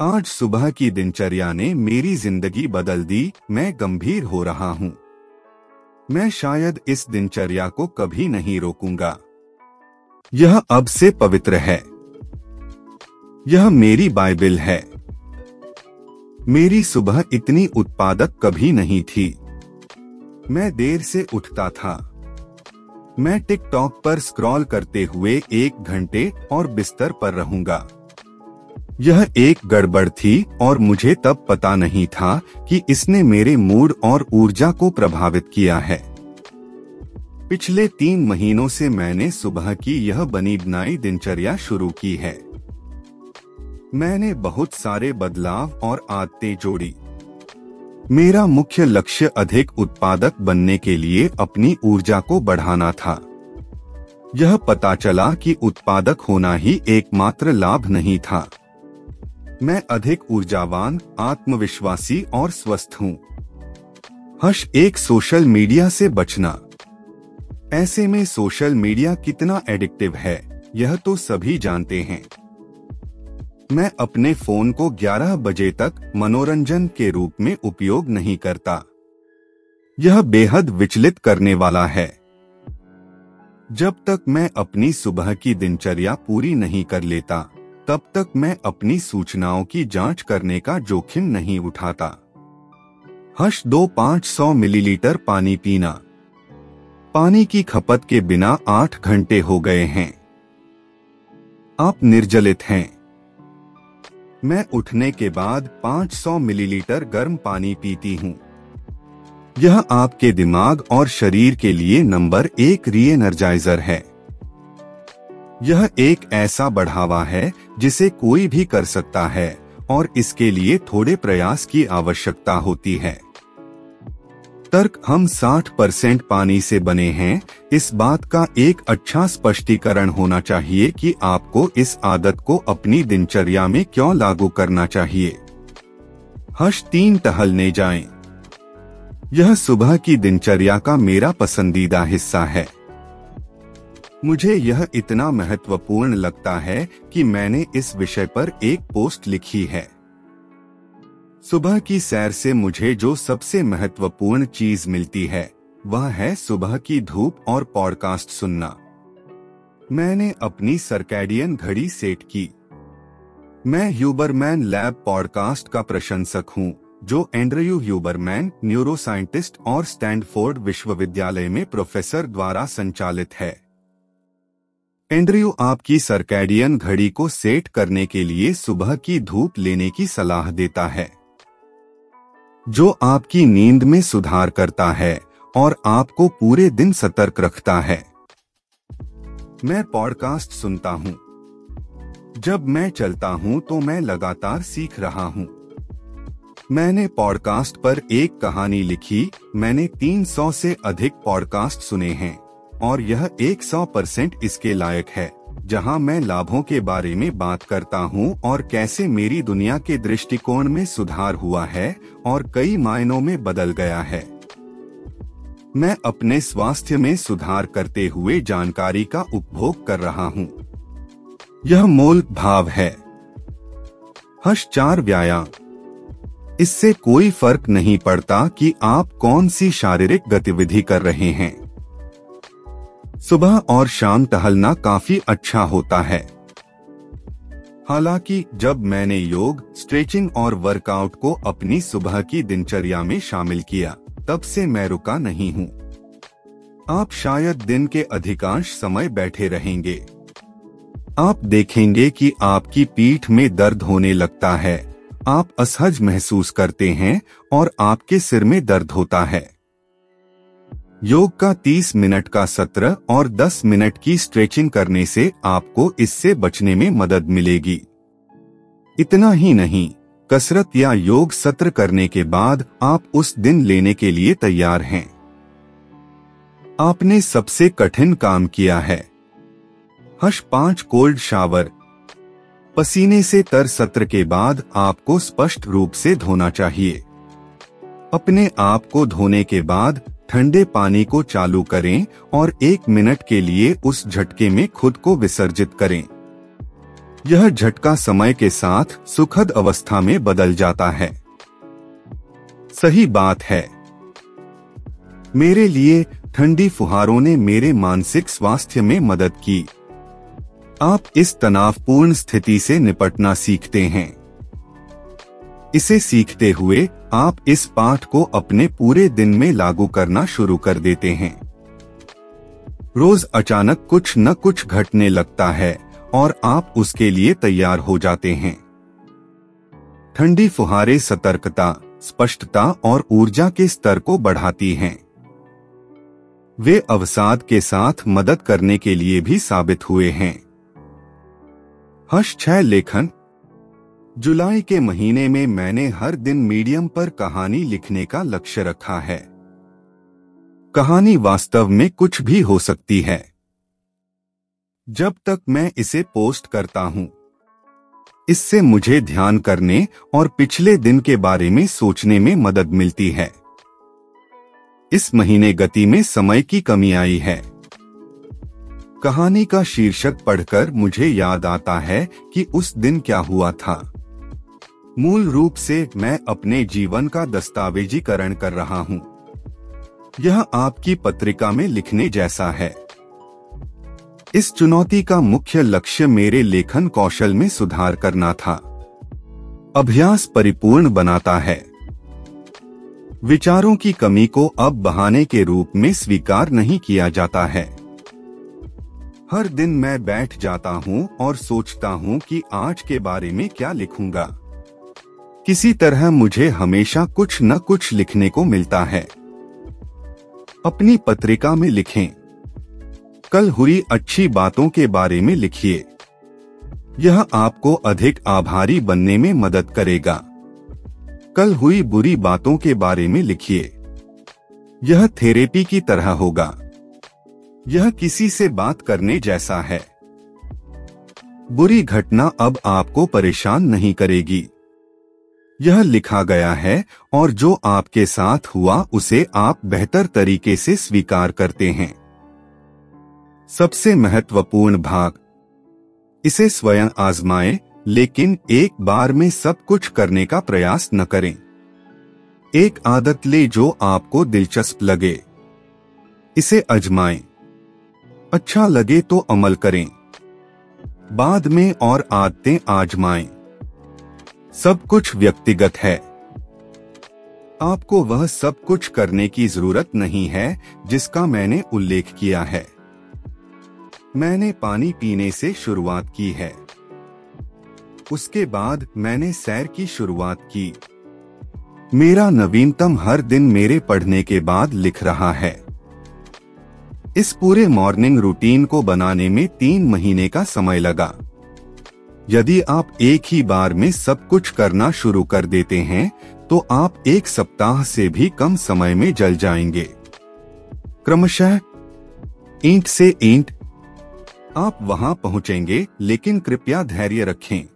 आज सुबह की दिनचर्या ने मेरी ज़िंदगी बदल दी, मैं गंभीर हो रहा हूँ। मैं शायद इस दिनचर्या को कभी नहीं रोकूँगा। यह अब से पवित्र है। यह मेरी बाइबिल है। मेरी सुबह इतनी उत्पादक कभी नहीं थी। मैं देर से उठता था। मैं टिकटॉक पर स्क्रॉल करते हुए एक घंटे और बिस्तर पर रहूँगा। यह एक गड़बड़ थी और मुझे तब पता नहीं था कि इसने मेरे मूड और ऊर्जा को प्रभावित किया है। पिछले तीन महीनों से मैंने सुबह की यह बनी बनाई दिनचर्या शुरू की है। मैंने बहुत सारे बदलाव और आदतें जोड़ी। मेरा मुख्य लक्ष्य अधिक उत्पादक बनने के लिए अपनी ऊर्जा को बढ़ाना था। यह पता चला कि उत्पादक होना ही एकमात्र लाभ नहीं था। मैं अधिक ऊर्जावान, आत्मविश्वासी और स्वस्थ हूँ। हश एक सोशल मीडिया से बचना। ऐसे में सोशल मीडिया कितना एडिक्टिव है, यह तो सभी जानते हैं। मैं अपने फ़ोन को 11 बजे तक मनोरंजन के रूप में उपयोग नहीं करता। यह बेहद विचलित करने वाला है। जब तक मैं अपनी सुबह की दिनचर्या पूरी नहीं कर लेता तब तक मैं अपनी सूचनाओं की जाँच करने का जोखिम नहीं उठाता। हश दो पाँच सौ मिलीलीटर पानी पीना। पानी की खपत के बिना आठ घंटे हो गए हैं। आप निर्जलित हैं। मैं उठने के बाद 500 मिलीलीटर गर्म पानी पीती हूँ। यह आपके दिमाग और शरीर के लिए नंबर एक री एनर्जाइजर है। यह एक ऐसा बढ़ावा है जिसे कोई भी कर सकता है और इसके लिए थोड़े प्रयास की आवश्यकता होती है। तर्क, हम 60 परसेंट पानी से बने हैं। इस बात का एक अच्छा स्पष्टीकरण होना चाहिए कि आपको इस आदत को अपनी दिनचर्या में क्यों लागू करना चाहिए। हश, तीन टहलने जाएँ। यह सुबह की दिनचर्या का मेरा पसंदीदा हिस्सा है। मुझे यह इतना महत्वपूर्ण लगता है कि मैंने इस विषय पर एक पोस्ट लिखी है। सुबह की सैर से मुझे जो सबसे महत्वपूर्ण चीज़ मिलती है, वह है सुबह की धूप और पॉडकास्ट सुनना। मैंने अपनी सरकैडियन घड़ी सेट की। मैं ह्यूबरमैन लैब पॉडकास्ट का प्रशंसक हूँ, जो एंड्रयू ह्यूबरमैन, न्यूरोसाइंटिस्ट और स्टैंडफोर्ड विश्वविद्यालय में प्रोफेसर द्वारा संचालित है। एंड्रयू आपकी सरकैडियन घड़ी को सेट करने के लिए सुबह की धूप लेने की सलाह देता है। जो आपकी नींद में सुधार करता है और आपको पूरे दिन सतर्क रखता है। मैं पॉडकास्ट सुनता हूँ। जब मैं चलता हूँ तो मैं लगातार सीख रहा हूँ। मैंने पॉडकास्ट पर एक कहानी लिखी, मैंने 300 से अधिक पॉडकास्ट सुने हैं। और यह 100 परसेंट इसके लायक है। जहाँ मैं लाभों के बारे में बात करता हूँ और कैसे मेरी दुनिया के दृष्टिकोण में सुधार हुआ है और कई मायनों में बदल गया है। मैं अपने स्वास्थ्य में सुधार करते हुए जानकारी का उपभोग कर रहा हूँ। यह मूल भाव है। हश चार व्यायाम। इससे कोई फ़र्क नहीं पड़ता कि आप कौन सी शारीरिक गतिविधि कर रहे हैं। सुबह और शाम टहलना काफ़ी अच्छा होता है। हालाँकि, जब मैंने योग, स्ट्रेचिंग और वर्कआउट को अपनी सुबह की दिनचर्या में शामिल किया, तब से मैं रुका नहीं हूँ। आप शायद दिन के अधिकांश समय बैठे रहेंगे। आप देखेंगे कि आपकी पीठ में दर्द होने लगता है। आप असहज महसूस करते हैं और आपके सिर में दर्द होता है। योग का 30 मिनट का सत्र और 10 मिनट की स्ट्रेचिंग करने से आपको इससे बचने में मदद मिलेगी। इतना ही नहीं, कसरत या योग सत्र करने के बाद आप उस दिन लेने के लिए तैयार हैं। आपने सबसे कठिन काम किया है। हश पाँच कोल्ड शावर। पसीने से तर सत्र के बाद आपको स्पष्ट रूप से धोना चाहिए। अपने आप को धोने के बाद ठंडे पानी को चालू करें और एक मिनट के लिए उस झटके में खुद को विसर्जित करें। यह झटका समय के साथ सुखद अवस्था में बदल जाता है। सही बात है। मेरे लिए ठंडी फुहारों ने मेरे मानसिक स्वास्थ्य में मदद की। आप इस तनावपूर्ण स्थिति से निपटना सीखते हैं। इसे सीखते हुए, आप इस पाठ को अपने पूरे दिन में लागू करना शुरू कर देते हैं। रोज अचानक कुछ न कुछ घटने लगता है, और आप उसके लिए तैयार हो जाते हैं। ठंडी फुहारे सतर्कता, स्पष्टता और ऊर्जा के स्तर को बढ़ाती हैं। वे अवसाद के साथ मदद करने के लिए भी साबित हुए हैं। हर्ष छह लेखन जुलाई के महीने में मैंने हर दिन मीडियम पर कहानी लिखने का लक्ष्य रखा है। कहानी वास्तव में कुछ भी हो सकती है। जब तक मैं इसे पोस्ट करता हूँ। इससे मुझे ध्यान करने और पिछले दिन के बारे में सोचने में मदद मिलती है। इस महीने गति में समय की कमी आई है। कहानी का शीर्षक पढ़कर मुझे याद आता है कि उस दिन क्या हुआ था। मूल रूप से मैं अपने जीवन का दस्तावेजीकरण कर रहा हूँ। यह आपकी पत्रिका में लिखने जैसा है। इस चुनौती का मुख्य लक्ष्य मेरे लेखन कौशल में सुधार करना था। अभ्यास परिपूर्ण बनाता है। विचारों की कमी को अब बहाने के रूप में स्वीकार नहीं किया जाता है। हर दिन मैं बैठ जाता हूँ और सोचता हूँ कि आज के बारे में क्या लिखूँगा। किसी तरह मुझे हमेशा कुछ न कुछ लिखने को मिलता है। अपनी पत्रिका में लिखें। कल हुई अच्छी बातों के बारे में लिखिए। यह आपको अधिक आभारी बनने में मदद करेगा। कल हुई बुरी बातों के बारे में लिखिए। यह थेरेपी की तरह होगा। यह किसी से बात करने जैसा है। बुरी घटना अब आपको परेशान नहीं करेगी। यह लिखा गया है, और जो आपके साथ हुआ उसे आप बेहतर तरीके से स्वीकार करते हैं। सबसे महत्वपूर्ण भाग। इसे स्वयं आजमाएँ, लेकिन एक बार में सब कुछ करने का प्रयास न करें। एक आदत ले जो आपको दिलचस्प लगे। इसे अजमाएँ। अच्छा लगे तो अमल करें। बाद में और आदतें आजमाएँ। सब कुछ व्यक्तिगत है। आपको वह सब कुछ करने की ज़रूरत नहीं है, जिसका मैंने उल्लेख किया है। मैंने पानी पीने से शुरुआत की है। उसके बाद मैंने सैर की शुरुआत की। मेरा नवीनतम हर दिन मेरे पढ़ने के बाद लिख रहा है। इस पूरे मॉर्निंग रूटीन को बनाने में तीन महीने का समय लगा। यदि आप एक ही बार में सब कुछ करना शुरू कर देते हैं तो आप एक सप्ताह से भी कम समय में जल जाएँगे। क्रमशः, ईंट से ईंट, आप वहाँ पहुँचेंगे, लेकिन कृपया धैर्य रखें।